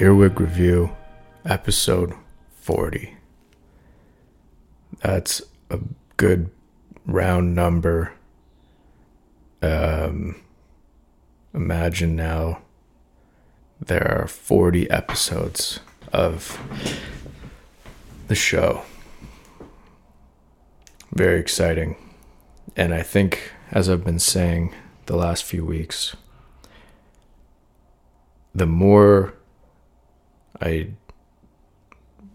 Earwig Review, episode 40. That's a good round number. Um, imagine now there are 40 episodes of the show. Very exciting. And I think, as I've been saying the last few weeks, the more I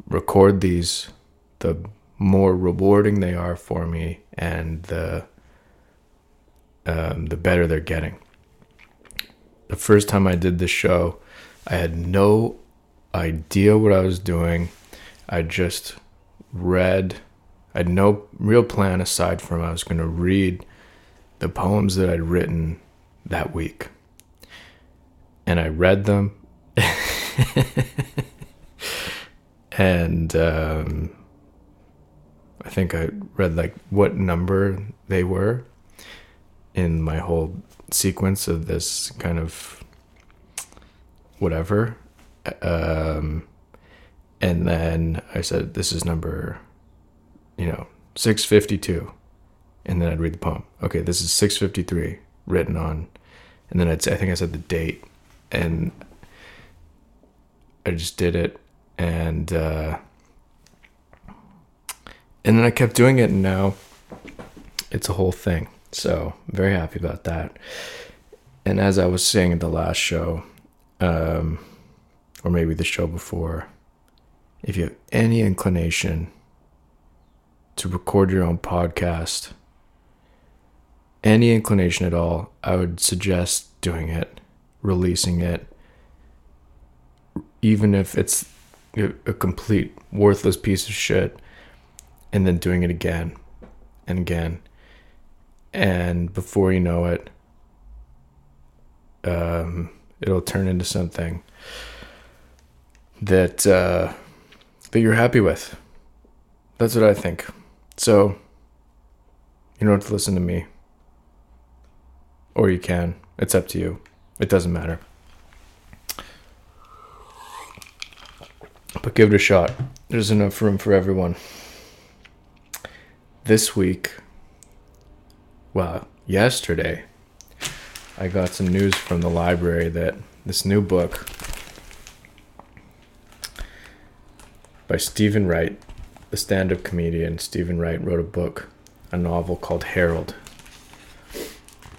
record these, the more rewarding they are for me, and the um, the better they're getting. The first time I did this show, I had no idea what I was doing. I just read. I had no real plan aside from I was going to read the poems that I'd written that week. And I read them. and um, I think I read like what number they were in my whole sequence of this kind of whatever. Um, and then I said, This is number, you know, 652. And then I'd read the poem. Okay, this is 653 written on. And then I'd say, I think I said the date. And I just did it. And, uh, and then I kept doing it, and now it's a whole thing. So I'm very happy about that. And as I was saying in the last show, um, or maybe the show before, if you have any inclination to record your own podcast, any inclination at all, I would suggest doing it, releasing it, even if it's a complete worthless piece of shit and then doing it again and again. And before you know it, um, it'll turn into something that uh, that you're happy with. That's what I think. So you don't have to listen to me, or you can. It's up to you. It doesn't matter. But give it a shot. There's enough room for everyone this week, well, yesterday, I got some news from the library that this new book by Steven Wright, the stand up comedian Steven Wright, wrote a book, a novel called Harold.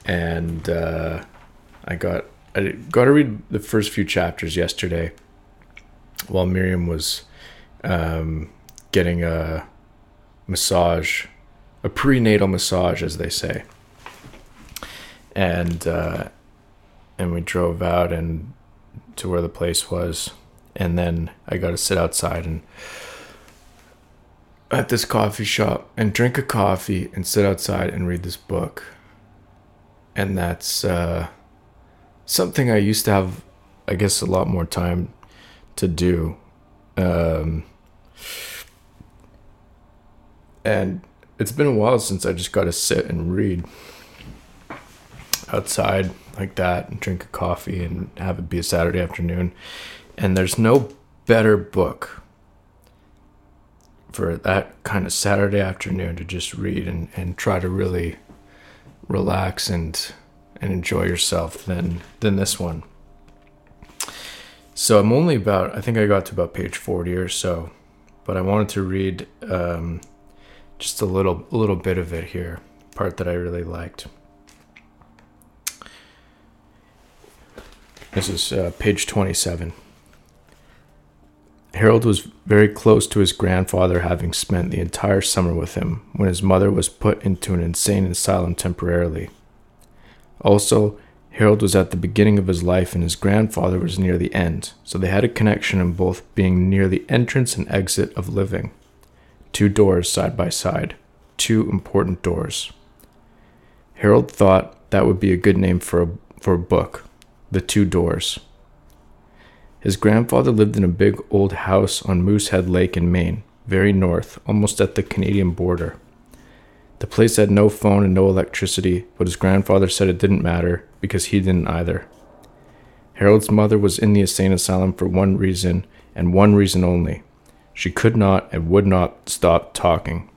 And uh, I got I got to read the first few chapters yesterday while Miriam was um, getting a massage a prenatal massage, as they say. And uh, and we drove out and to where the place was, and then I got to sit outside and at this coffee shop and drink a coffee and sit outside and read this book. And that's uh, something I used to have, I guess, a lot more time to do. Um, and it's been a while since I just got to sit and read outside like that and drink a coffee and have it be a Saturday afternoon. And there's no better book for that kind of Saturday afternoon to just read and, and try to really relax and and enjoy yourself than than this one. So I'm only about I think I got to about page 40 or so, but I wanted to read um, just a little a little bit of it here, part that I really liked. This is uh, page 27. Harold was very close to his grandfather, having spent the entire summer with him when his mother was put into an insane asylum temporarily. Also, Harold was at the beginning of his life and his grandfather was near the end, so they had a connection in both being near the entrance and exit of living two doors side by side, two important doors. Harold thought that would be a good name for a, for a book, The Two Doors. His grandfather lived in a big old house on Moosehead Lake in Maine, very north, almost at the Canadian border. The place had no phone and no electricity, but his grandfather said it didn't matter because he didn't either. Harold's mother was in the insane asylum for one reason and one reason only. She could not and would not stop talking.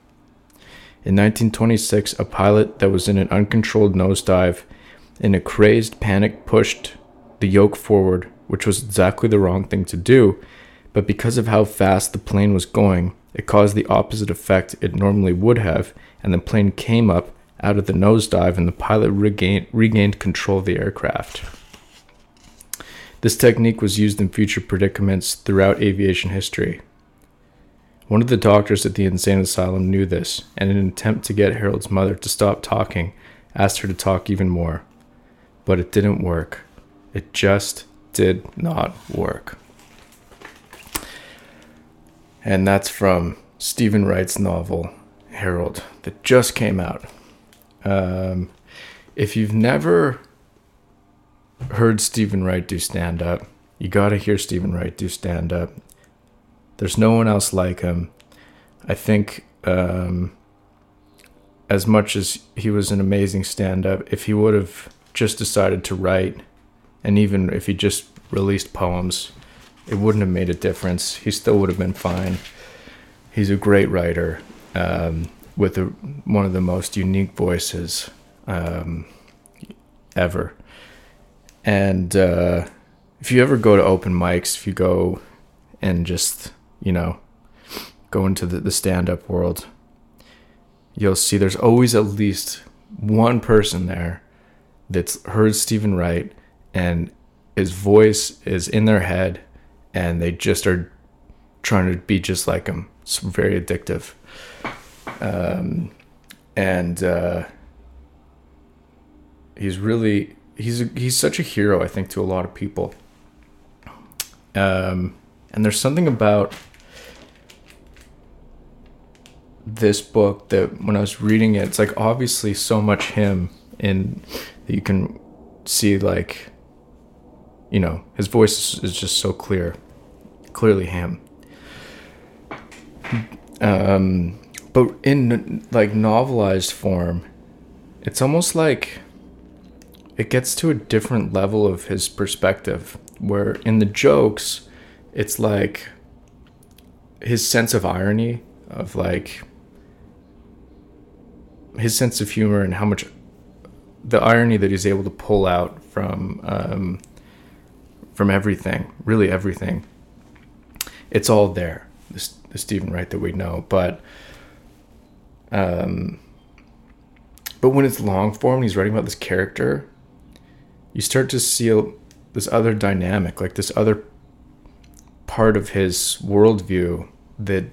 In 1926, a pilot that was in an uncontrolled nosedive in a crazed panic pushed the yoke forward, which was exactly the wrong thing to do, but because of how fast the plane was going, it caused the opposite effect it normally would have, and the plane came up out of the nosedive and the pilot regained, regained control of the aircraft. This technique was used in future predicaments throughout aviation history. One of the doctors at the insane asylum knew this, and in an attempt to get Harold's mother to stop talking, asked her to talk even more. But it didn't work. It just did not work. And that's from Steven Wright's novel, Harold, that just came out. Um, if you've never heard Steven Wright do stand up, you gotta hear Steven Wright do stand up. There's no one else like him. I think um, as much as he was an amazing stand up, if he would have just decided to write, and even if he just released poems, it wouldn't have made a difference. He still would have been fine. He's a great writer um, with a, one of the most unique voices um, ever. And uh, if you ever go to open mics, if you go and just you know, go into the, the stand up world, you'll see there's always at least one person there that's heard Steven Wright and his voice is in their head and they just are trying to be just like him. It's very addictive. Um, and uh, he's really he's he's such a hero I think to a lot of people. Um, and there's something about this book that when I was reading it, it's like obviously so much him in that you can see like you know his voice is just so clear, clearly him. Um, but in like novelized form, it's almost like it gets to a different level of his perspective. Where in the jokes, it's like his sense of irony of like his sense of humor and how much the irony that he's able to pull out from um, from everything, really everything. It's all there, the, the Steven Wright that we know, but um, but when it's long form, and he's writing about this character. You start to see this other dynamic, like this other part of his worldview that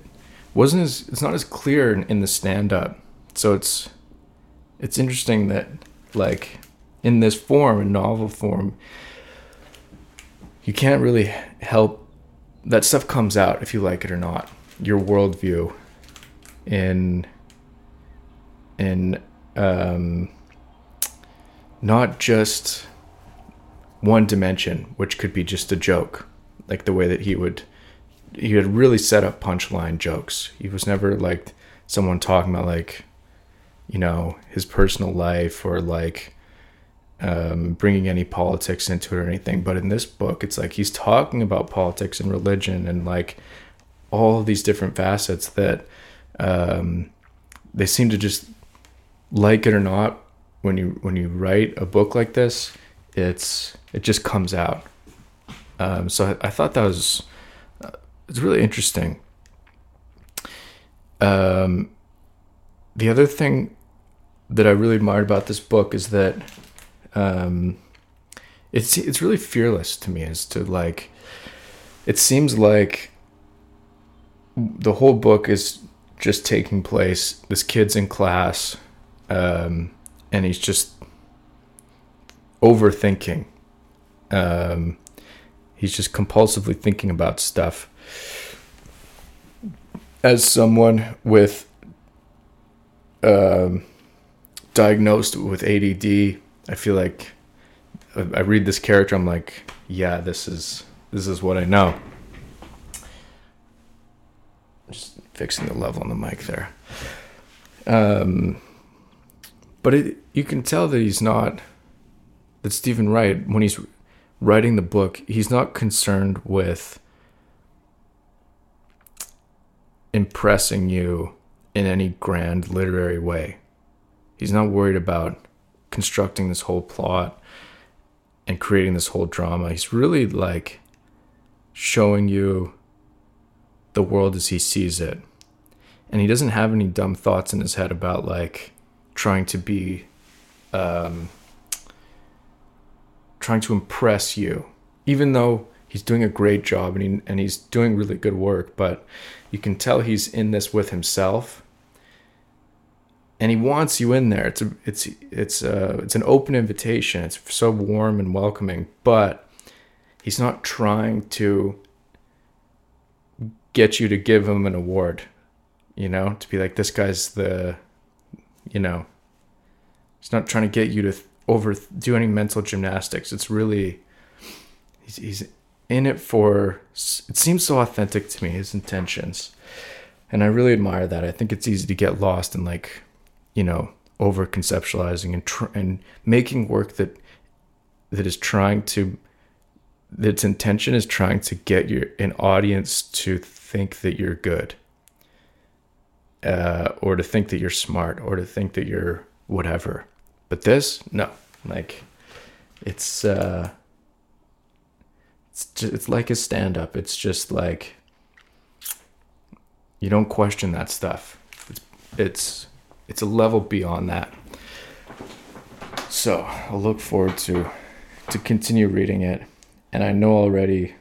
wasn't as it's not as clear in, in the stand up so it's it's interesting that like in this form in novel form you can't really help that stuff comes out if you like it or not your worldview in in um not just one dimension which could be just a joke like the way that he would he had really set up punchline jokes he was never like someone talking about like you know his personal life or like um, bringing any politics into it or anything. But in this book, it's like he's talking about politics and religion and like all these different facets that um, they seem to just like it or not. When you when you write a book like this, it's it just comes out. Um, so I, I, thought that was uh, it's really interesting. Um, the other thing that I really admired about this book is that um, it's it's really fearless to me as to like it seems like the whole book is just taking place. This kid's in class um, and he's just overthinking. Um, he's just compulsively thinking about stuff. As someone with um, diagnosed with ADD, I feel like I read this character, I'm like, yeah, this is this is what I know. Just fixing the level on the mic there. Um, but it, you can tell that he's not that Steven Wright when he's writing the book, he's not concerned with impressing you in any grand literary way. He's not worried about constructing this whole plot and creating this whole drama. He's really like showing you the world as he sees it. And he doesn't have any dumb thoughts in his head about like trying to be um, trying to impress you, even though he's doing a great job and, he, and he's doing really good work, but you can tell he's in this with himself and he wants you in there. It's a, it's it's a, it's an open invitation. It's so warm and welcoming, but he's not trying to get you to give him an award, you know, to be like this guy's the you know, he's not trying to get you to over do any mental gymnastics. It's really he's, he's in it for it seems so authentic to me his intentions. And I really admire that. I think it's easy to get lost in like, you know, over conceptualizing and tr- and making work that that is trying to its intention is trying to get your an audience to think that you're good. Uh, or to think that you're smart or to think that you're whatever. But this, no. Like it's uh it's just, it's like a stand up. It's just like you don't question that stuff. It's it's it's a level beyond that. So, I'll look forward to to continue reading it. And I know already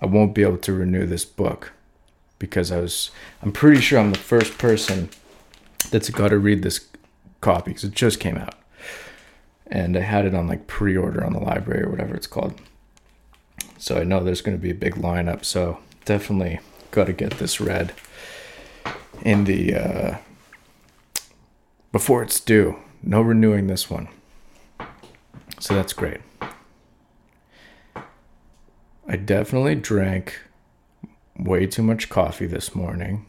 I won't be able to renew this book because I was I'm pretty sure I'm the first person that's got to read this copy because it just came out and I had it on like pre-order on the library or whatever it's called. So I know there's going to be a big lineup. So definitely got to get this read in the uh, before it's due. No renewing this one. So that's great. I definitely drank way too much coffee this morning.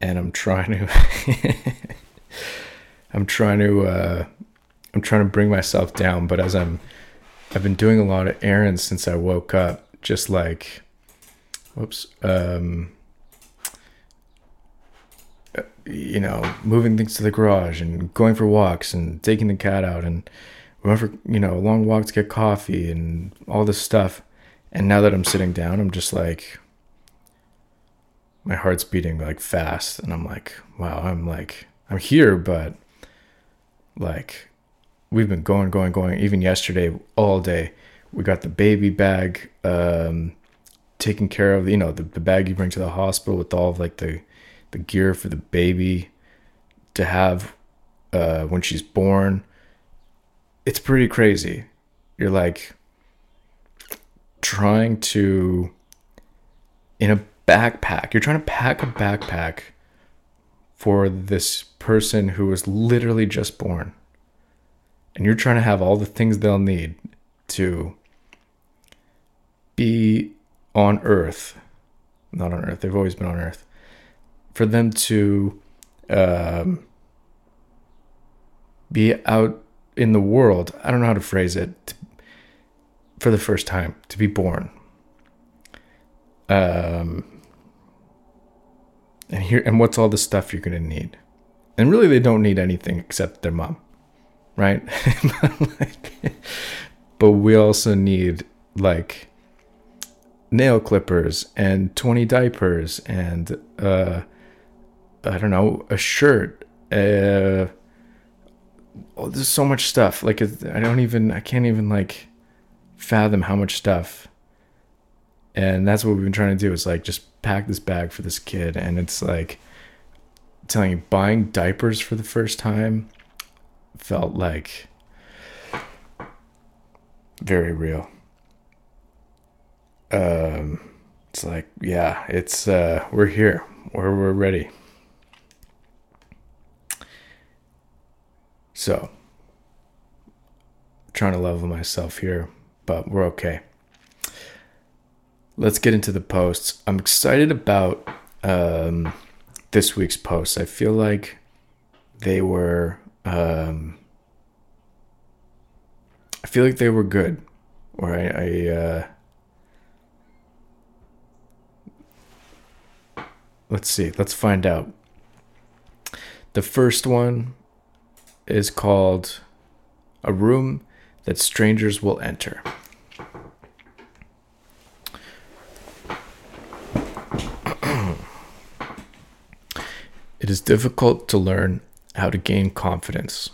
And I'm trying to I'm trying to uh, I'm trying to bring myself down, but as I'm I've been doing a lot of errands since I woke up, just like whoops, um you know, moving things to the garage and going for walks and taking the cat out and for, you know, a long walk to get coffee and all this stuff. And now that I'm sitting down, I'm just like, my heart's beating like fast. And I'm like, wow, I'm like, I'm here, but like, we've been going, going, going. Even yesterday, all day, we got the baby bag um, taken care of. You know, the, the bag you bring to the hospital with all of like the the gear for the baby to have uh, when she's born. It's pretty crazy. You're like trying to in a backpack. You're trying to pack a backpack for this person who was literally just born and you're trying to have all the things they'll need to be on earth not on earth they've always been on earth for them to um, be out in the world i don't know how to phrase it to, for the first time to be born um, and here and what's all the stuff you're going to need and really they don't need anything except their mom right? but we also need like nail clippers and 20 diapers and uh I don't know, a shirt. Uh oh, there's so much stuff. Like I don't even I can't even like fathom how much stuff. And that's what we've been trying to do is like just pack this bag for this kid and it's like telling you buying diapers for the first time felt like very real. Um, it's like, yeah, it's uh, we're here, we're we're ready. So, trying to level myself here, but we're okay. Let's get into the posts. I'm excited about um, this week's posts. I feel like they were um, I feel like they were good, or I, I uh, let's see, let's find out. The first one is called A Room That Strangers Will Enter. it is difficult to learn how to gain confidence.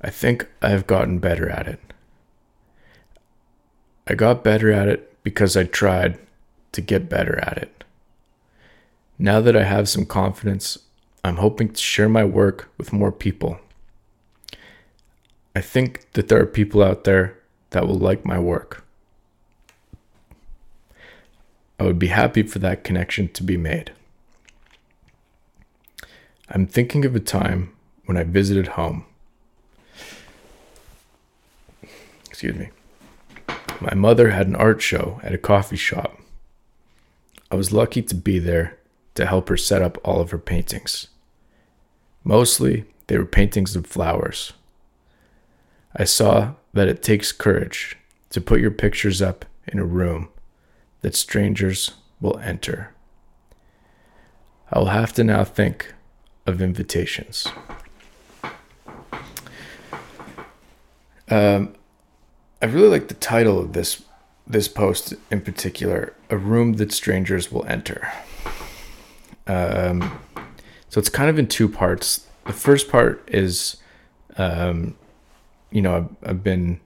I think I have gotten better at it. I got better at it because I tried to get better at it. Now that I have some confidence, I'm hoping to share my work with more people. I think that there are people out there that will like my work. I would be happy for that connection to be made. I'm thinking of a time when I visited home. Excuse me. My mother had an art show at a coffee shop. I was lucky to be there to help her set up all of her paintings. Mostly, they were paintings of flowers. I saw that it takes courage to put your pictures up in a room that strangers will enter. I will have to now think of invitations. Um, I really like the title of this this post in particular, "A Room That Strangers Will Enter." Um, so it's kind of in two parts. The first part is, um, you know, I've, I've, been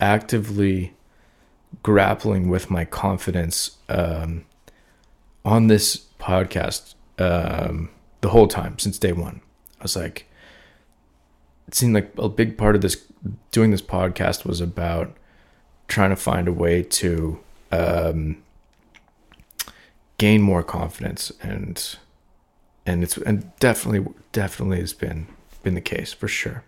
actively grappling with my confidence um, on this podcast um, the whole time since day one. I was like, it seemed like a big part of this doing this podcast was about trying to find a way to um, gain more confidence and and it's and definitely definitely has been been the case for sure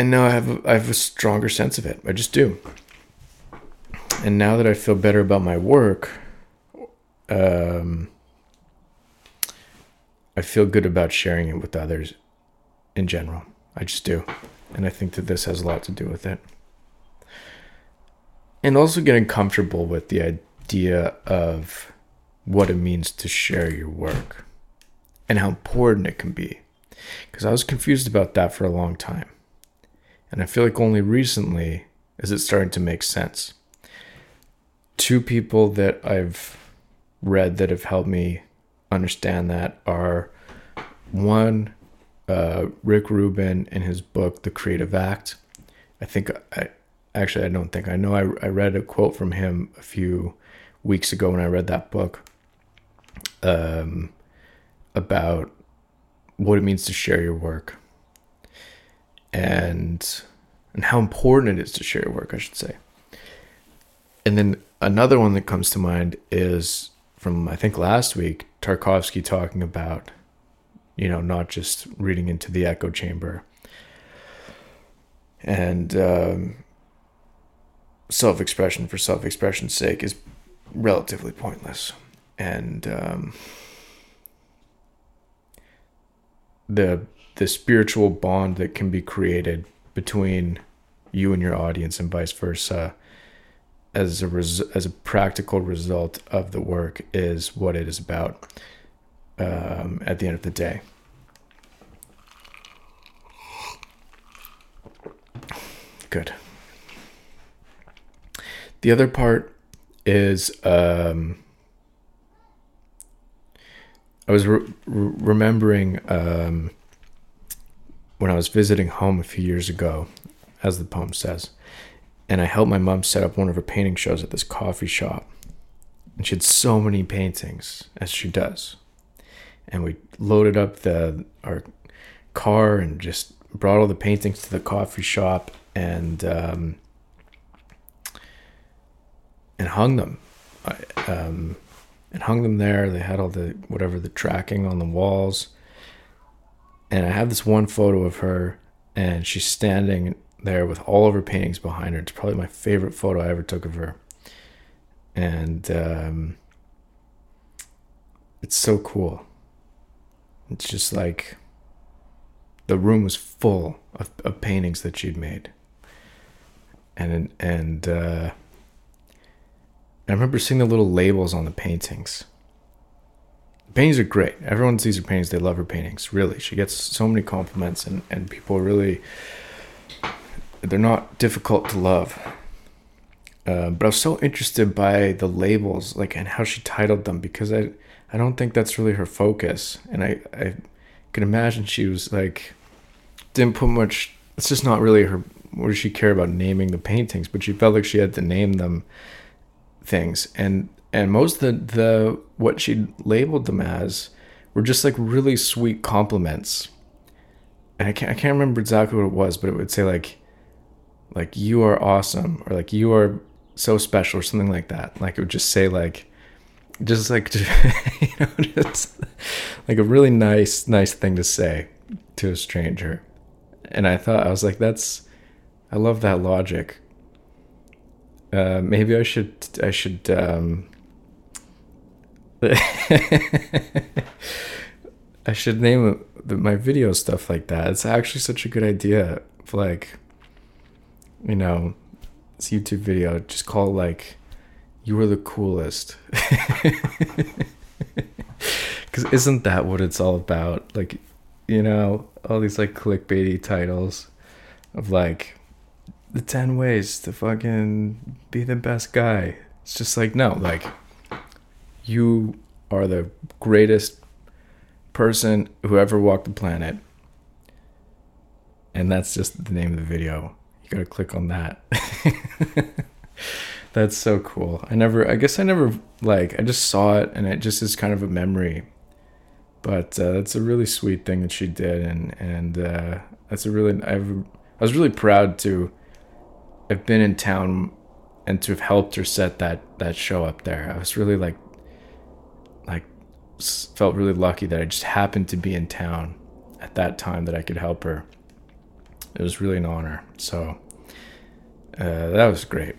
and now I have I have a stronger sense of it. I just do. And now that I feel better about my work um I feel good about sharing it with others in general. I just do. And I think that this has a lot to do with it. And also getting comfortable with the idea of what it means to share your work and how important it can be. Because I was confused about that for a long time. And I feel like only recently is it starting to make sense. Two people that I've read that have helped me understand that are one, uh, Rick Rubin in his book, The Creative Act. I think I actually, I don't think I know. I, I read a quote from him a few weeks ago when I read that book um, about what it means to share your work and and how important it is to share your work, I should say. And then another one that comes to mind is from I think last week, Tarkovsky talking about, you know, not just reading into the echo chamber and um, self-expression for self-expression's sake is relatively pointless and um, the the spiritual bond that can be created between you and your audience and vice versa as a res- as a practical result of the work is what it is about um, at the end of the day. Good. The other part is um, I was re- remembering um, when I was visiting home a few years ago, as the poem says, and I helped my mom set up one of her painting shows at this coffee shop. And she had so many paintings, as she does. And we loaded up the our car and just brought all the paintings to the coffee shop and um, and hung them. I, um, and hung them there. They had all the whatever the tracking on the walls. And I have this one photo of her, and she's standing there with all of her paintings behind her. It's probably my favorite photo I ever took of her. And um, it's so cool. It's just like the room was full of, of paintings that she'd made. And and uh, I remember seeing the little labels on the paintings. Paintings are great. Everyone sees her paintings. They love her paintings. Really, she gets so many compliments, and and people really they're not difficult to love. Uh, but I was so interested by the labels, like and how she titled them, because I I don't think that's really her focus, and I I can imagine she was like didn't put much. It's just not really her. What does she care about naming the paintings? But she felt like she had to name them things, and and most of the the what she labeled them as were just like really sweet compliments. And I can't I can't remember exactly what it was, but it would say like like you are awesome or like you are so special or something like that. Like it would just say like just like you know just like a really nice nice thing to say to a stranger. And I thought I was like that's I love that logic. Uh, maybe I should I should um, I should name my video stuff like that. It's actually such a good idea. Like, you know, this YouTube video, just call like, you were the coolest. Because isn't that what it's all about? Like, you know, all these like clickbaity titles of like, the 10 ways to fucking be the best guy. It's just like, no, like, you are the greatest person who ever walked the planet. And that's just the name of the video. You gotta click on that. that's so cool. I never, I guess I never, like, I just saw it and it just is kind of a memory. But uh, that's a really sweet thing that she did. And, and uh, that's a really, I've, I was really proud to have been in town and to have helped her set that, that show up there. I was really like, like felt really lucky that I just happened to be in town at that time that I could help her. It was really an honor. So uh, that was great.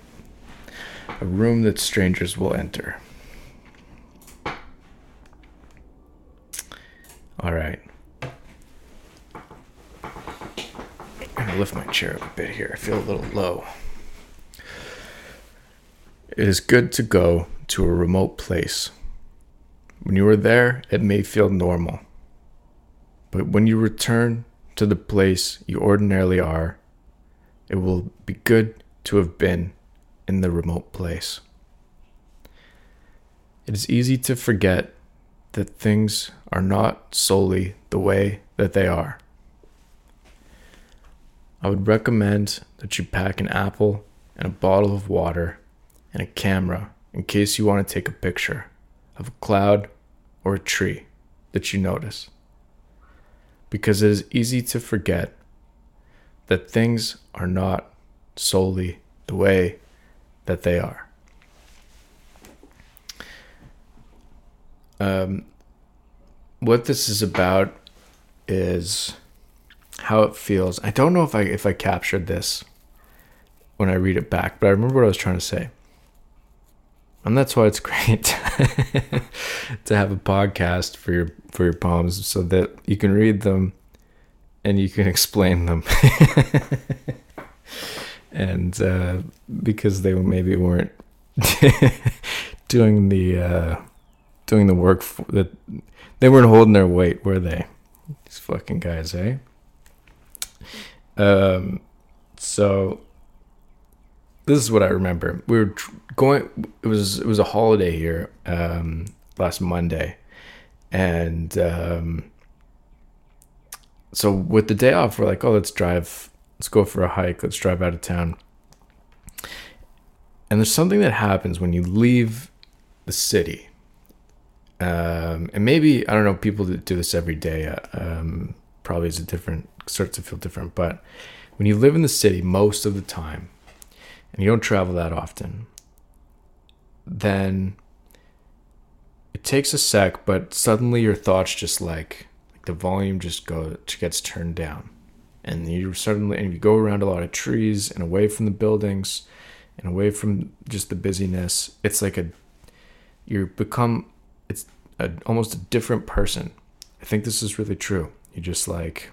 A room that strangers will enter. All right. I'm gonna lift my chair up a bit here. I feel a little low. It is good to go to a remote place when you are there, it may feel normal. But when you return to the place you ordinarily are, it will be good to have been in the remote place. It is easy to forget that things are not solely the way that they are. I would recommend that you pack an apple and a bottle of water and a camera in case you want to take a picture of a cloud or a tree that you notice. Because it is easy to forget that things are not solely the way that they are. Um, what this is about is how it feels. I don't know if I if I captured this when I read it back, but I remember what I was trying to say. And that's why it's great to have a podcast for your for your poems so that you can read them and you can explain them. and uh, because they maybe weren't doing the uh, doing the work for, that they weren't holding their weight, were they? These fucking guys, eh? Um, so this is what I remember. We were going. It was it was a holiday here um, last Monday, and um, so with the day off, we're like, oh, let's drive. Let's go for a hike. Let's drive out of town. And there's something that happens when you leave the city. Um, and maybe I don't know. People that do this every day. Uh, um, probably is a different starts to feel different. But when you live in the city most of the time, and you don't travel that often, then it takes a sec, but suddenly your thoughts just like, like the volume just go gets turned down, and you suddenly and you go around a lot of trees and away from the buildings, and away from just the busyness. It's like a you become it's a, almost a different person. I think this is really true. You just like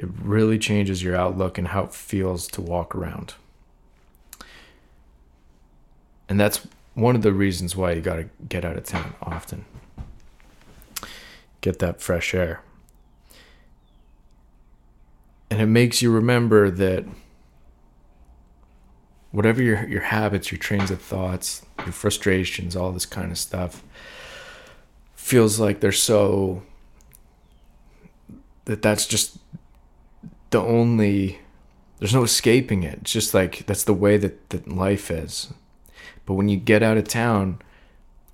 It really changes your outlook and how it feels to walk around. And that's one of the reasons why you got to get out of town often. Get that fresh air. And it makes you remember that whatever your your habits, your trains of thoughts, your frustrations, all this kind of stuff feels like they're so that that's just the only there's no escaping it. It's just like that's the way that, that life is. But when you get out of town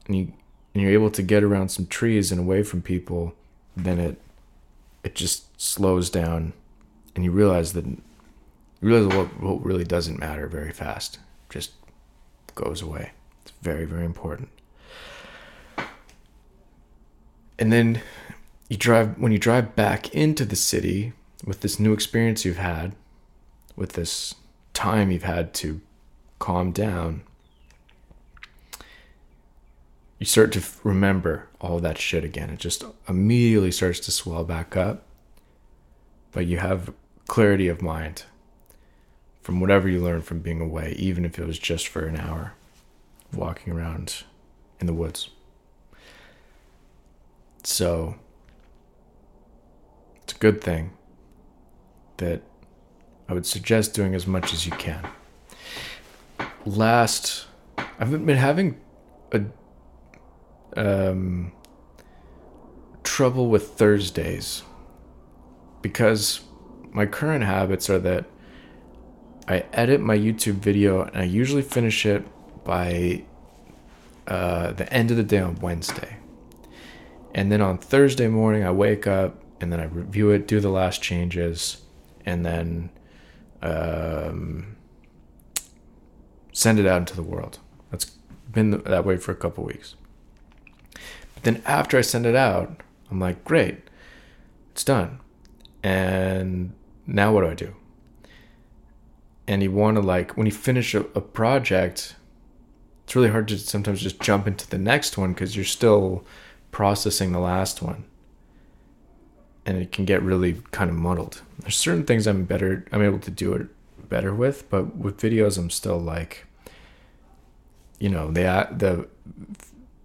and you and you're able to get around some trees and away from people, then it it just slows down and you realize that you realize what, what really doesn't matter very fast. Just goes away. It's very, very important. And then you drive when you drive back into the city with this new experience you've had, with this time you've had to calm down, you start to remember all that shit again. It just immediately starts to swell back up. But you have clarity of mind from whatever you learned from being away, even if it was just for an hour walking around in the woods. So it's a good thing that I would suggest doing as much as you can. Last, I've been having a um, trouble with Thursdays because my current habits are that I edit my YouTube video and I usually finish it by uh, the end of the day on Wednesday. And then on Thursday morning, I wake up and then I review it, do the last changes, and then um, send it out into the world. That's been that way for a couple weeks. Then after I send it out, I'm like, great, it's done. And now what do I do? And you want to like when you finish a, a project, it's really hard to sometimes just jump into the next one because you're still processing the last one and it can get really kind of muddled. There's certain things I'm better, I'm able to do it better with, but with videos, I'm still like, you know, the the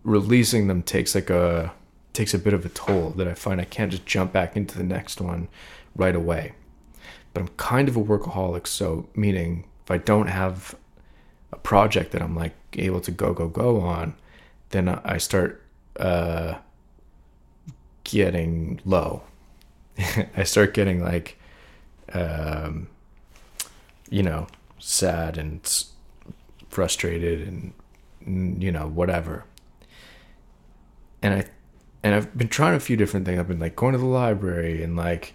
releasing them takes like a takes a bit of a toll that I find I can't just jump back into the next one right away. But I'm kind of a workaholic, so meaning if I don't have a project that I'm like able to go go go on, then I start uh, getting low I start getting like, um, you know, sad and frustrated and you know whatever. And I and I've been trying a few different things. I've been like going to the library and like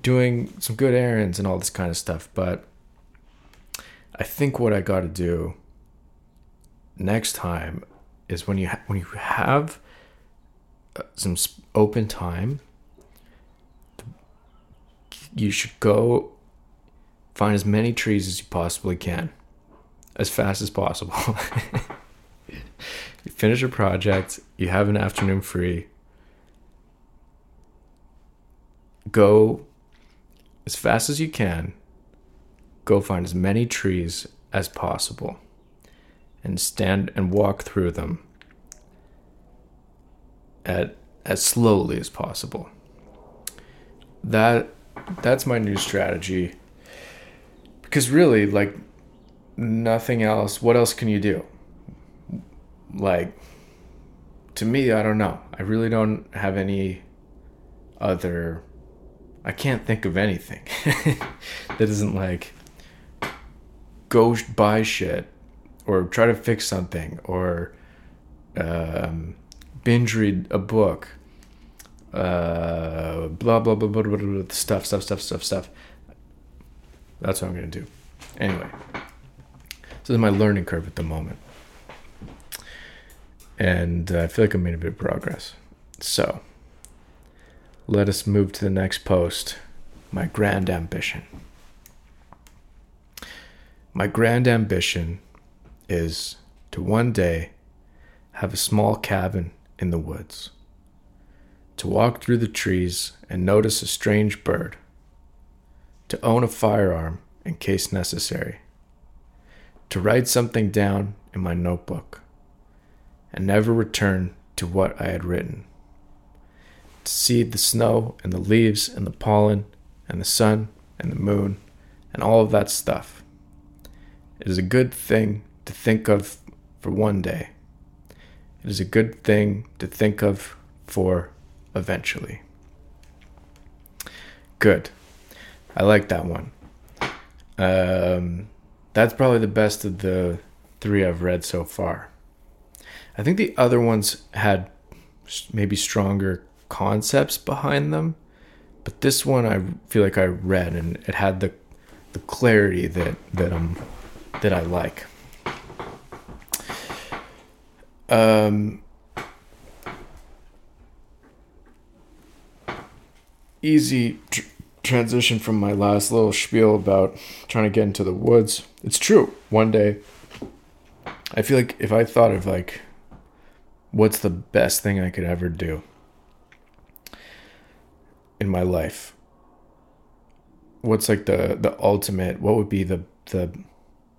doing some good errands and all this kind of stuff. But I think what I got to do next time is when you ha- when you have uh, some open time you should go find as many trees as you possibly can as fast as possible. finish a project, you have an afternoon free. Go as fast as you can. Go find as many trees as possible and stand and walk through them at as slowly as possible. That that's my new strategy. Because really, like nothing else, what else can you do? Like to me, I don't know. I really don't have any other I can't think of anything that isn't like go buy shit or try to fix something or um, binge read a book uh, blah, blah, blah, blah, blah, blah, stuff, stuff, stuff, stuff, stuff. That's what I'm going to do. Anyway, so this is my learning curve at the moment. And uh, I feel like I made a bit of progress. So, let us move to the next post my grand ambition. My grand ambition is to one day have a small cabin in the woods to walk through the trees and notice a strange bird, to own a firearm in case necessary, to write something down in my notebook, and never return to what I had written, to see the snow and the leaves and the pollen and the sun and the moon and all of that stuff. It is a good thing to think of for one day. It is a good thing to think of for eventually. Good. I like that one. Um, that's probably the best of the three I've read so far. I think the other ones had maybe stronger concepts behind them, but this one I feel like I read and it had the the clarity that that um that I like. Um, easy tr- transition from my last little spiel about trying to get into the woods. It's true. One day, I feel like if I thought of like, what's the best thing I could ever do in my life? What's like the the ultimate? What would be the the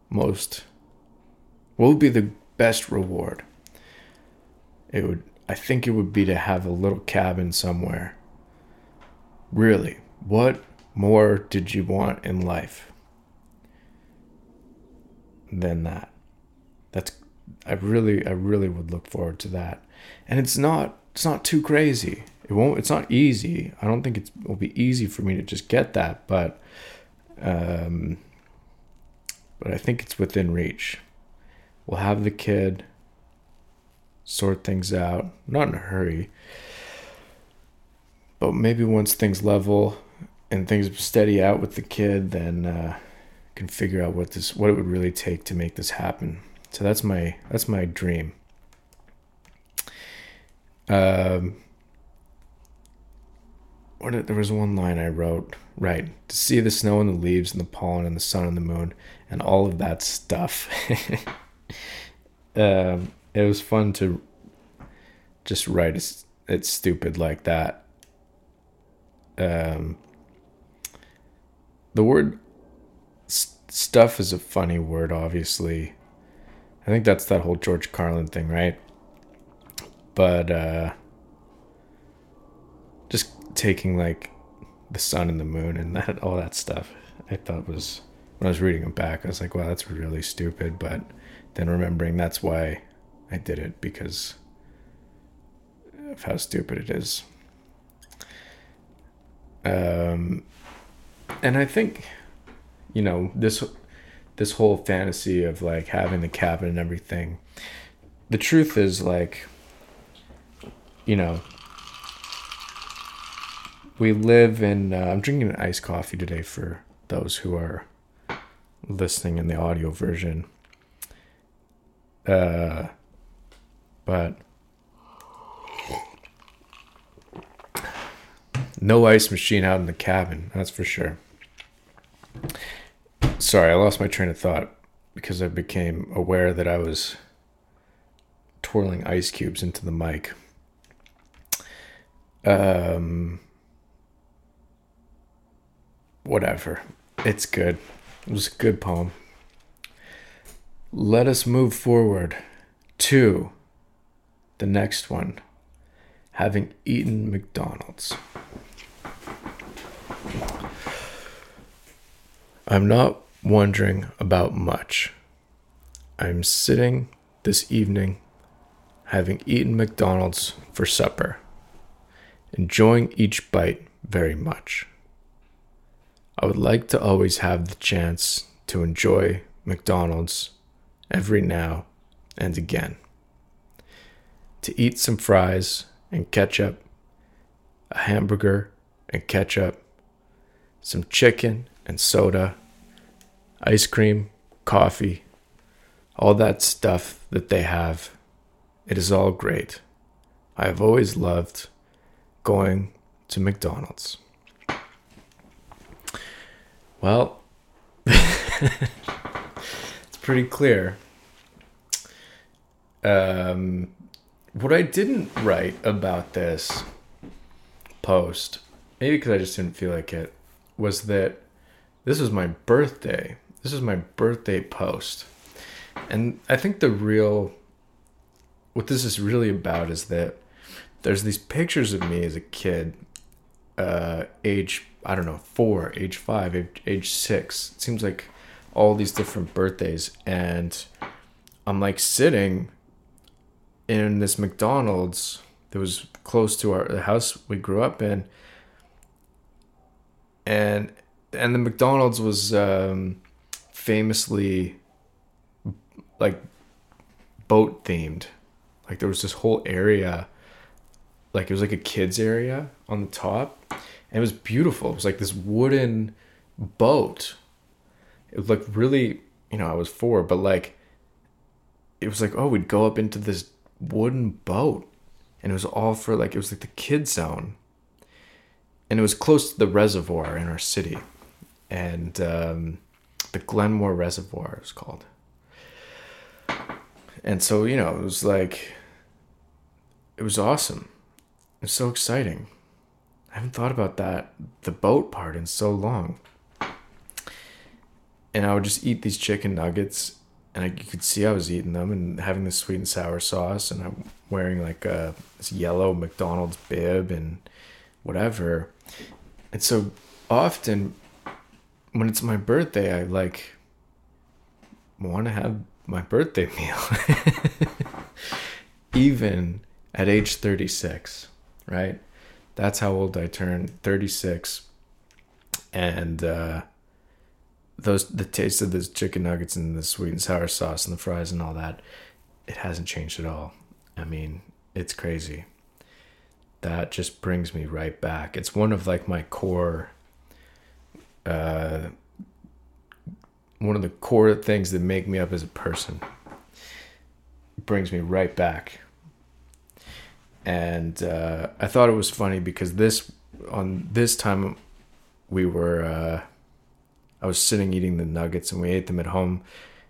most? What would be the best reward? It would. I think it would be to have a little cabin somewhere Really, what more did you want in life than that? I really I really would look forward to that. And it's not it's not too crazy. It won't it's not easy. I don't think it will be easy for me to just get that, but um but I think it's within reach. We'll have the kid sort things out, not in a hurry but maybe once things level and things steady out with the kid, then uh, can figure out what this what it would really take to make this happen. So that's my that's my dream. Um, what there was one line I wrote right to see the snow and the leaves and the pollen and the sun and the moon and all of that stuff. um, it was fun to just write it's, stupid like that um, the word st- stuff is a funny word, obviously. I think that's that whole George Carlin thing, right? But uh, just taking like the sun and the moon and that all that stuff, I thought was when I was reading them back, I was like, wow, that's really stupid. But then remembering that's why I did it because of how stupid it is. Um, and I think, you know, this this whole fantasy of like having the cabin and everything. The truth is like, you know, we live in. Uh, I'm drinking an iced coffee today for those who are listening in the audio version. Uh, but No ice machine out in the cabin, that's for sure. Sorry, I lost my train of thought because I became aware that I was twirling ice cubes into the mic. Um, whatever. It's good. It was a good poem. Let us move forward to the next one having eaten McDonald's. I'm not wondering about much. I'm sitting this evening having eaten McDonald's for supper, enjoying each bite very much. I would like to always have the chance to enjoy McDonald's every now and again. To eat some fries and ketchup, a hamburger and ketchup, some chicken and soda, ice cream, coffee, all that stuff that they have. It is all great. I have always loved going to McDonald's. Well, it's pretty clear. Um, what I didn't write about this post, maybe because I just didn't feel like it, was that this was my birthday. This is my birthday post. And I think the real what this is really about is that there's these pictures of me as a kid, uh, age I don't know, four, age five, age, age six. It seems like all these different birthdays, and I'm like sitting in this McDonald's that was close to our the house we grew up in, and and the McDonald's was um, famously like boat themed. Like there was this whole area, like it was like a kids area on the top, and it was beautiful. It was like this wooden boat. It looked really, you know, I was four, but like it was like, oh, we'd go up into this wooden boat. And it was all for like it was like the kid zone. And it was close to the reservoir in our city. And um, the Glenmore Reservoir is called. And so, you know, it was like it was awesome. It was so exciting. I haven't thought about that, the boat part, in so long. And I would just eat these chicken nuggets, and I, you could see I was eating them and having the sweet and sour sauce, and I'm wearing like a this yellow McDonald's bib and whatever. And so often, when it's my birthday, I like want to have my birthday meal. Even at age 36, right? That's how old I turned 36. And uh, those the taste of those chicken nuggets and the sweet and sour sauce and the fries and all that, it hasn't changed at all. I mean, it's crazy. That just brings me right back. It's one of like my core uh one of the core things that make me up as a person. It brings me right back and uh, I thought it was funny because this on this time we were uh, I was sitting eating the nuggets and we ate them at home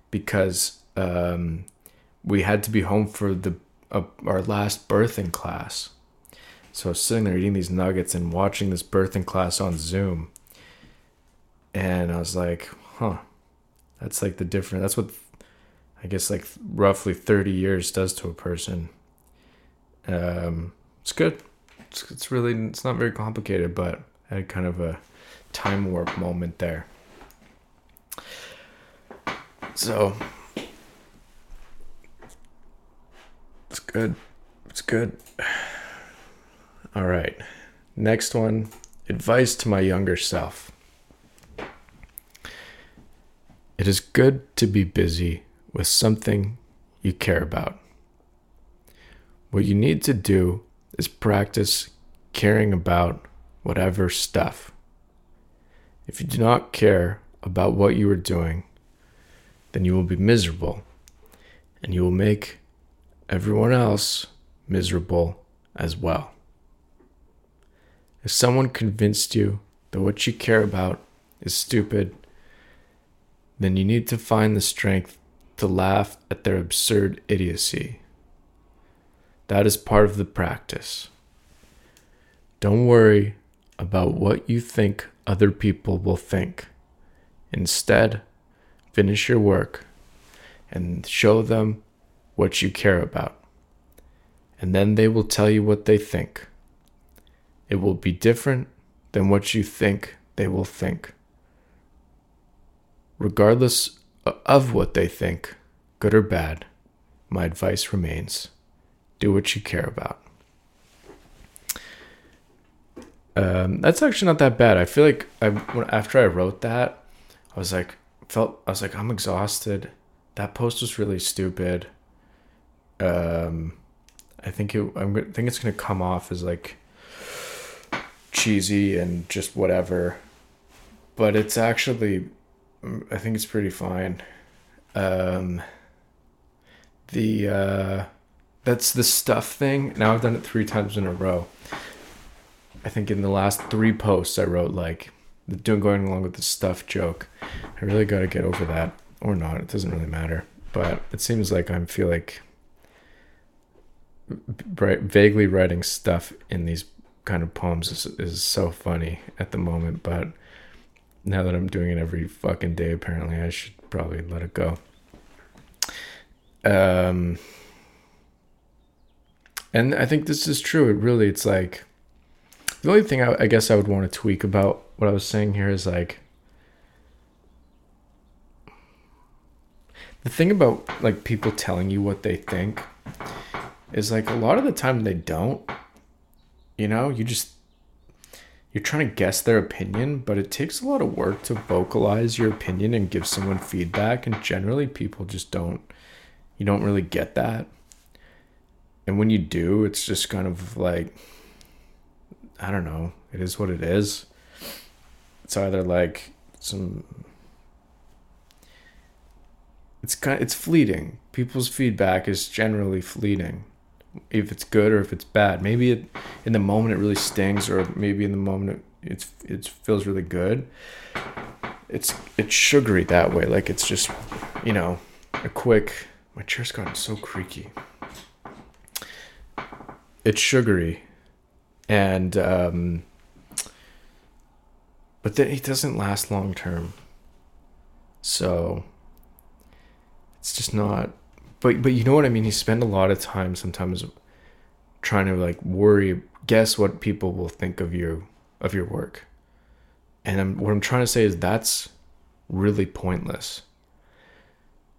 because um, we had to be home for the uh, our last birthing class. So I was sitting there eating these nuggets and watching this birthing class on Zoom, and I was like, "Huh, that's like the different. That's what I guess like roughly thirty years does to a person." Um, it's good. It's, it's really it's not very complicated, but I had kind of a time warp moment there. So it's good. It's good. All right. Next one advice to my younger self. It is good to be busy with something you care about. What you need to do is practice caring about whatever stuff. If you do not care about what you are doing, then you will be miserable and you will make everyone else miserable as well. If someone convinced you that what you care about is stupid, then you need to find the strength to laugh at their absurd idiocy that is part of the practice. Don't worry about what you think other people will think. Instead, finish your work and show them what you care about. And then they will tell you what they think. It will be different than what you think they will think. Regardless of what they think, good or bad, my advice remains do what you care about. Um, that's actually not that bad. I feel like I after I wrote that, I was like felt I was like I'm exhausted. That post was really stupid. Um, I think it I'm I think it's gonna come off as like cheesy and just whatever, but it's actually I think it's pretty fine. Um, the uh, that's the stuff thing. Now I've done it three times in a row. I think in the last three posts I wrote like doing going along with the stuff joke. I really got to get over that or not. It doesn't really matter. But it seems like I feel like vaguely writing stuff in these kind of poems is, is so funny at the moment. But now that I'm doing it every fucking day, apparently I should probably let it go. Um, and I think this is true. It really, it's like the only thing I, I guess I would want to tweak about what I was saying here is like the thing about like people telling you what they think is like a lot of the time they don't. You know, you just you're trying to guess their opinion, but it takes a lot of work to vocalize your opinion and give someone feedback and generally people just don't you don't really get that. And when you do, it's just kind of like I don't know, it is what it is. It's either like some it's kind it's fleeting. People's feedback is generally fleeting. If it's good or if it's bad. Maybe it in the moment it really stings or maybe in the moment it, it's it feels really good. It's it's sugary that way. Like it's just, you know, a quick my chair's gotten so creaky. It's sugary and um but then it doesn't last long term. So it's just not but but you know what I mean? You spend a lot of time sometimes trying to like worry guess what people will think of you of your work. And I'm, what I'm trying to say is that's really pointless.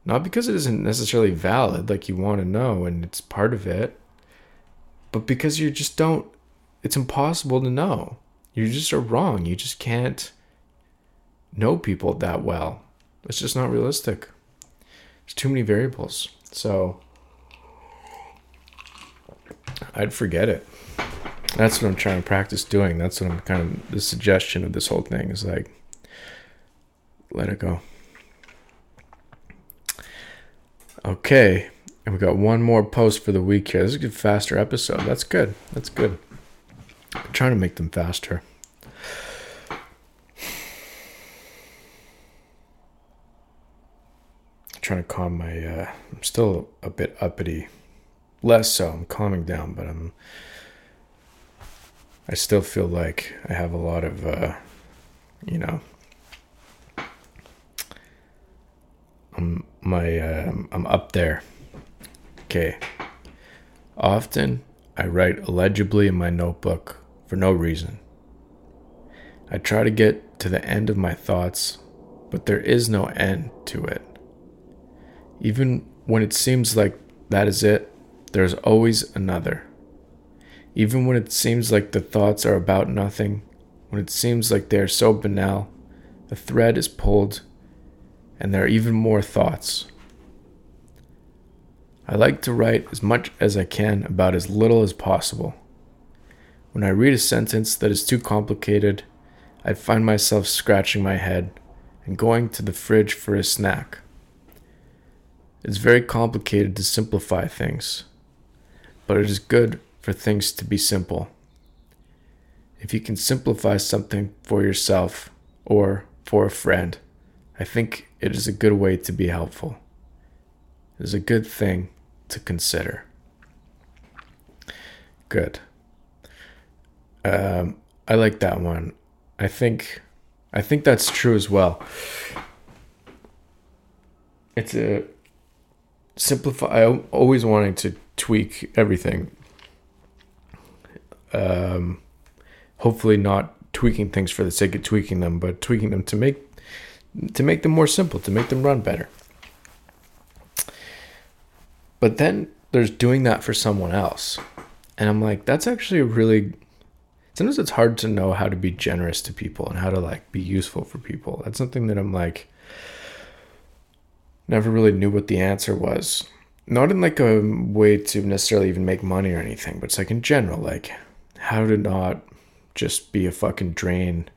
Not because it isn't necessarily valid, like you want to know and it's part of it, but because you just don't, it's impossible to know. You just are wrong. You just can't know people that well. It's just not realistic. There's too many variables. So I'd forget it. That's what I'm trying to practice doing. That's what I'm kind of the suggestion of this whole thing is like let it go. Okay. And we got one more post for the week here. This is a good faster episode. That's good. That's good. I'm trying to make them faster. Trying to calm my uh, I'm still a bit uppity. Less so. I'm calming down, but I'm I still feel like I have a lot of uh, you know I'm my uh, I'm up there. Okay. Often I write illegibly in my notebook for no reason. I try to get to the end of my thoughts, but there is no end to it. Even when it seems like that is it, there's always another. Even when it seems like the thoughts are about nothing, when it seems like they are so banal, the thread is pulled and there are even more thoughts. I like to write as much as I can about as little as possible. When I read a sentence that is too complicated, I find myself scratching my head and going to the fridge for a snack. It's very complicated to simplify things, but it is good for things to be simple. If you can simplify something for yourself or for a friend, I think it is a good way to be helpful. It is a good thing to consider. Good. Um, I like that one. I think I think that's true as well. It's a simplify. I'm always wanting to tweak everything. Um, hopefully not tweaking things for the sake of tweaking them, but tweaking them to make to make them more simple, to make them run better. But then there's doing that for someone else. And I'm like, that's actually really sometimes it's hard to know how to be generous to people and how to like be useful for people. That's something that I'm like never really knew what the answer was. Not in like a way to necessarily even make money or anything, but it's like in general, like how to not just be a fucking drain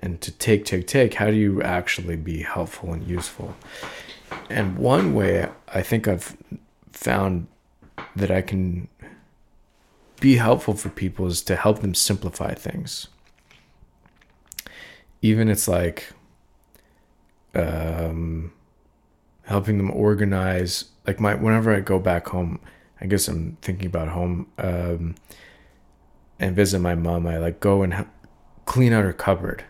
and to take, take, take. How do you actually be helpful and useful? And one way I think I've found that I can be helpful for people is to help them simplify things. Even it's like um, helping them organize. Like my whenever I go back home, I guess I'm thinking about home um, and visit my mom. I like go and clean out her cupboard.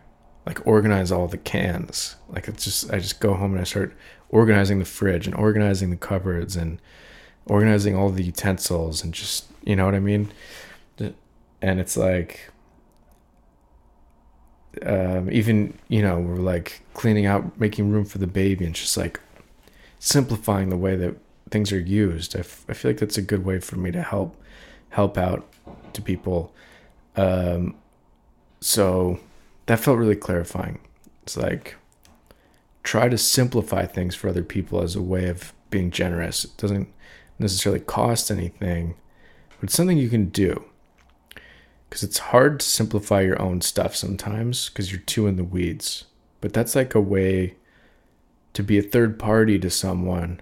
like organize all the cans. Like it's just I just go home and I start organizing the fridge and organizing the cupboards and organizing all the utensils and just you know what I mean. And it's like um, even you know we're like cleaning out, making room for the baby, and just like simplifying the way that things are used. I, f- I feel like that's a good way for me to help help out to people. Um, so that felt really clarifying. It's like try to simplify things for other people as a way of being generous. It doesn't necessarily cost anything, but it's something you can do because it's hard to simplify your own stuff sometimes because you're too in the weeds. But that's like a way to be a third party to someone,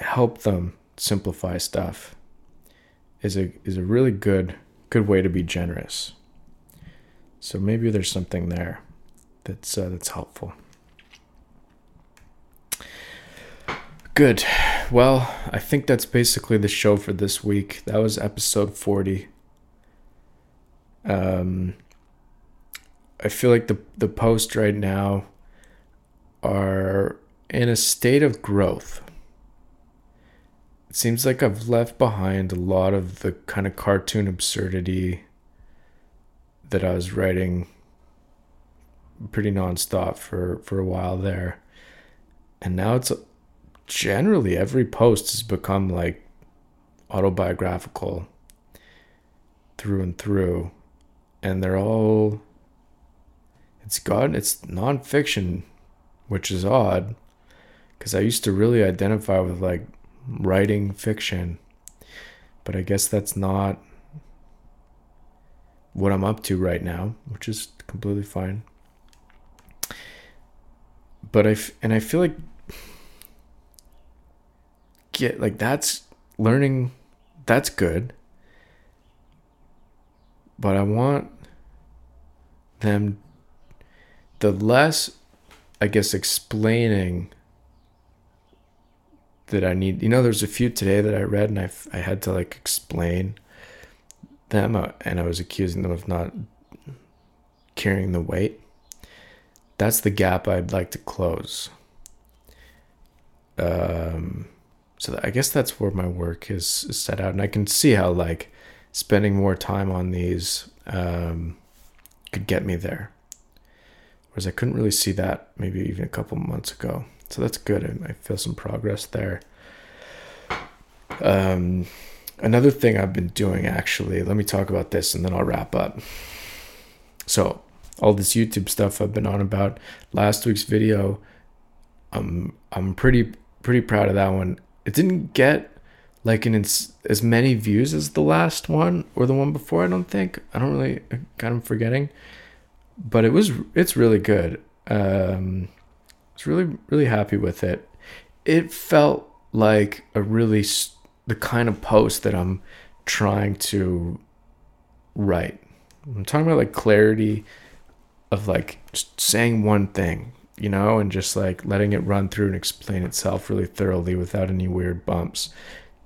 help them simplify stuff is a is a really good good way to be generous. So maybe there's something there that's uh, that's helpful. Good. Well, I think that's basically the show for this week. That was episode 40. Um, I feel like the the posts right now are in a state of growth. It seems like I've left behind a lot of the kind of cartoon absurdity that I was writing pretty nonstop for for a while there. And now it's generally every post has become like autobiographical through and through and they're all it's got it's nonfiction, which is odd, because I used to really identify with like writing fiction, but I guess that's not what I'm up to right now, which is completely fine. But I and I feel like get like that's learning that's good but I want them the less I guess explaining that I need. You know, there's a few today that I read and I, I had to like explain them uh, and I was accusing them of not carrying the weight. That's the gap I'd like to close. Um, so I guess that's where my work is, is set out, and I can see how like spending more time on these um, could get me there. Whereas I couldn't really see that maybe even a couple months ago. So that's good. I, I feel some progress there. Um, another thing I've been doing actually, let me talk about this and then I'll wrap up. So, all this YouTube stuff I've been on about last week's video, I'm I'm pretty pretty proud of that one. It didn't get like an ins- as many views as the last one or the one before. I don't think. I don't really. Kind of forgetting, but it was. It's really good. Um, I was really really happy with it. It felt like a really the kind of post that I'm trying to write. I'm talking about like clarity of like saying one thing, you know, and just like letting it run through and explain itself really thoroughly without any weird bumps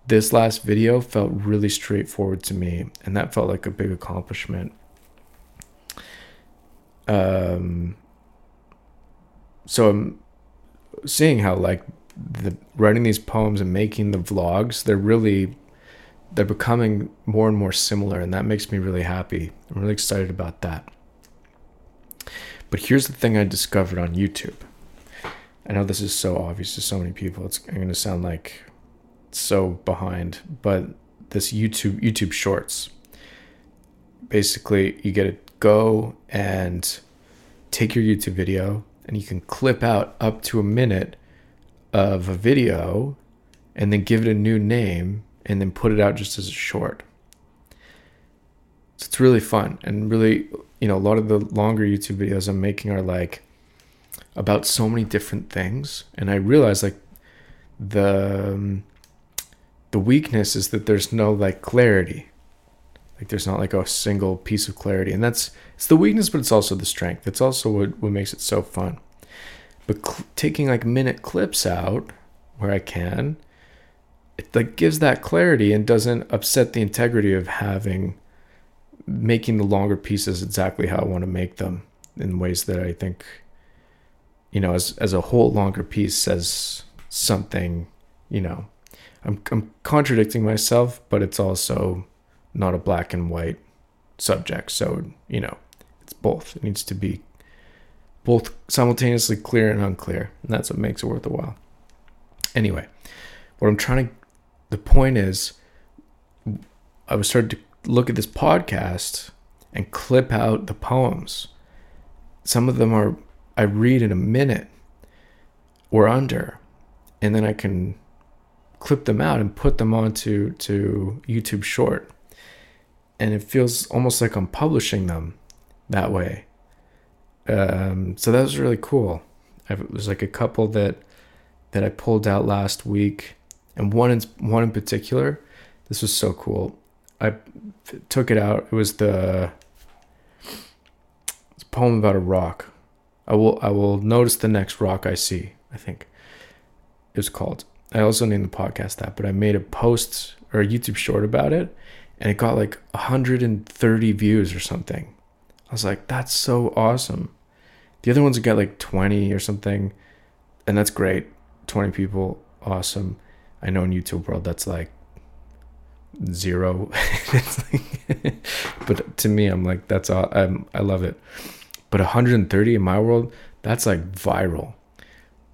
this last video felt really straightforward to me, and that felt like a big accomplishment. Um, so I'm seeing how like the writing these poems and making the vlogs, they're really they're becoming more and more similar, and that makes me really happy. I'm really excited about that. But here's the thing I discovered on YouTube. I know this is so obvious to so many people. It's going to sound like so behind, but this YouTube YouTube Shorts. Basically, you get to go and take your YouTube video and you can clip out up to a minute of a video and then give it a new name and then put it out just as a short. So it's really fun and really, you know, a lot of the longer YouTube videos I'm making are like about so many different things and I realize like the um, the weakness is that there's no like clarity like there's not like a single piece of clarity. And that's it's the weakness but it's also the strength. It's also what, what makes it so fun. But cl- taking like minute clips out where i can it like gives that clarity and doesn't upset the integrity of having making the longer pieces exactly how i want to make them in ways that I think, you know, as as a whole longer piece says something, you know, I'm I'm contradicting myself, but it's also not a black and white subject. So, you know, it's both. It needs to be both simultaneously clear and unclear. And that's what makes it worth a while. Anyway, what I'm trying to, the point is, I was starting to look at this podcast and clip out the poems. Some of them are, I read in a minute or under, and then I can clip them out and put them onto to YouTube Short. And it feels almost like I'm publishing them that way. Um, so that was really cool. It was like a couple that that I pulled out last week, and one in one in particular. This was so cool. I took it out. It was the it's a poem about a rock. I will I will notice the next rock I see. I think it was called. I also named the podcast that, but I made a post or a YouTube short about it, and it got like 130 views or something. I was like, that's so awesome. The other ones got like 20 or something, and that's great. 20 people, awesome. I know in YouTube world that's like zero. like, but to me, I'm like, that's all. I'm, I love it. But 130 in my world, that's like viral.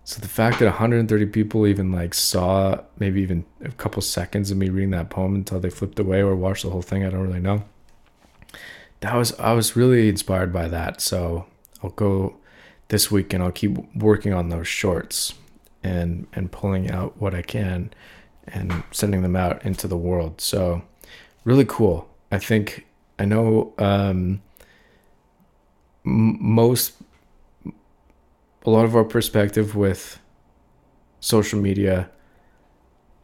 So the fact that 130 people even like saw maybe even a couple seconds of me reading that poem until they flipped away or watched the whole thing, I don't really know that was I was really inspired by that. So I'll go this week and I'll keep working on those shorts and and pulling out what I can and sending them out into the world. So really cool. I think I know um, m- most a lot of our perspective with social media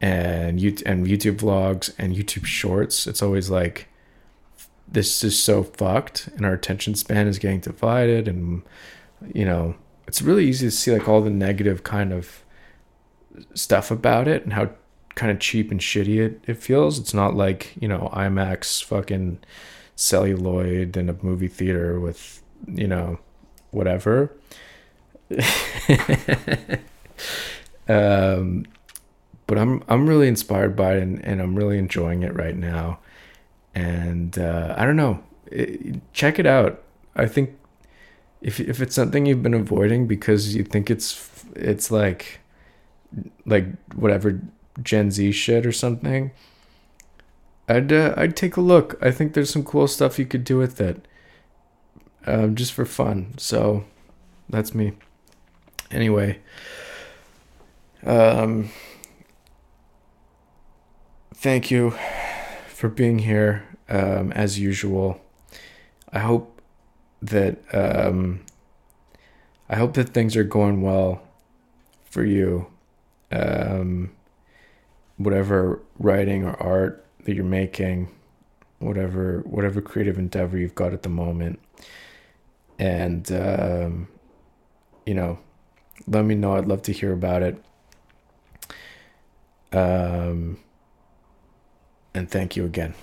and YouTube and YouTube vlogs and YouTube shorts. It's always like this is so fucked and our attention span is getting divided and you know it's really easy to see like all the negative kind of stuff about it and how kind of cheap and shitty it, it feels it's not like you know imax fucking celluloid in a movie theater with you know whatever um but i'm i'm really inspired by it and, and i'm really enjoying it right now and uh, I don't know. It, check it out. I think if if it's something you've been avoiding because you think it's it's like like whatever Gen Z shit or something, I'd uh, I'd take a look. I think there's some cool stuff you could do with it, um, just for fun. So that's me. Anyway, um, thank you for being here um, as usual. I hope that um, I hope that things are going well for you. Um, whatever writing or art that you're making, whatever whatever creative endeavor you've got at the moment, and um, you know, let me know. I'd love to hear about it. Um, and thank you again.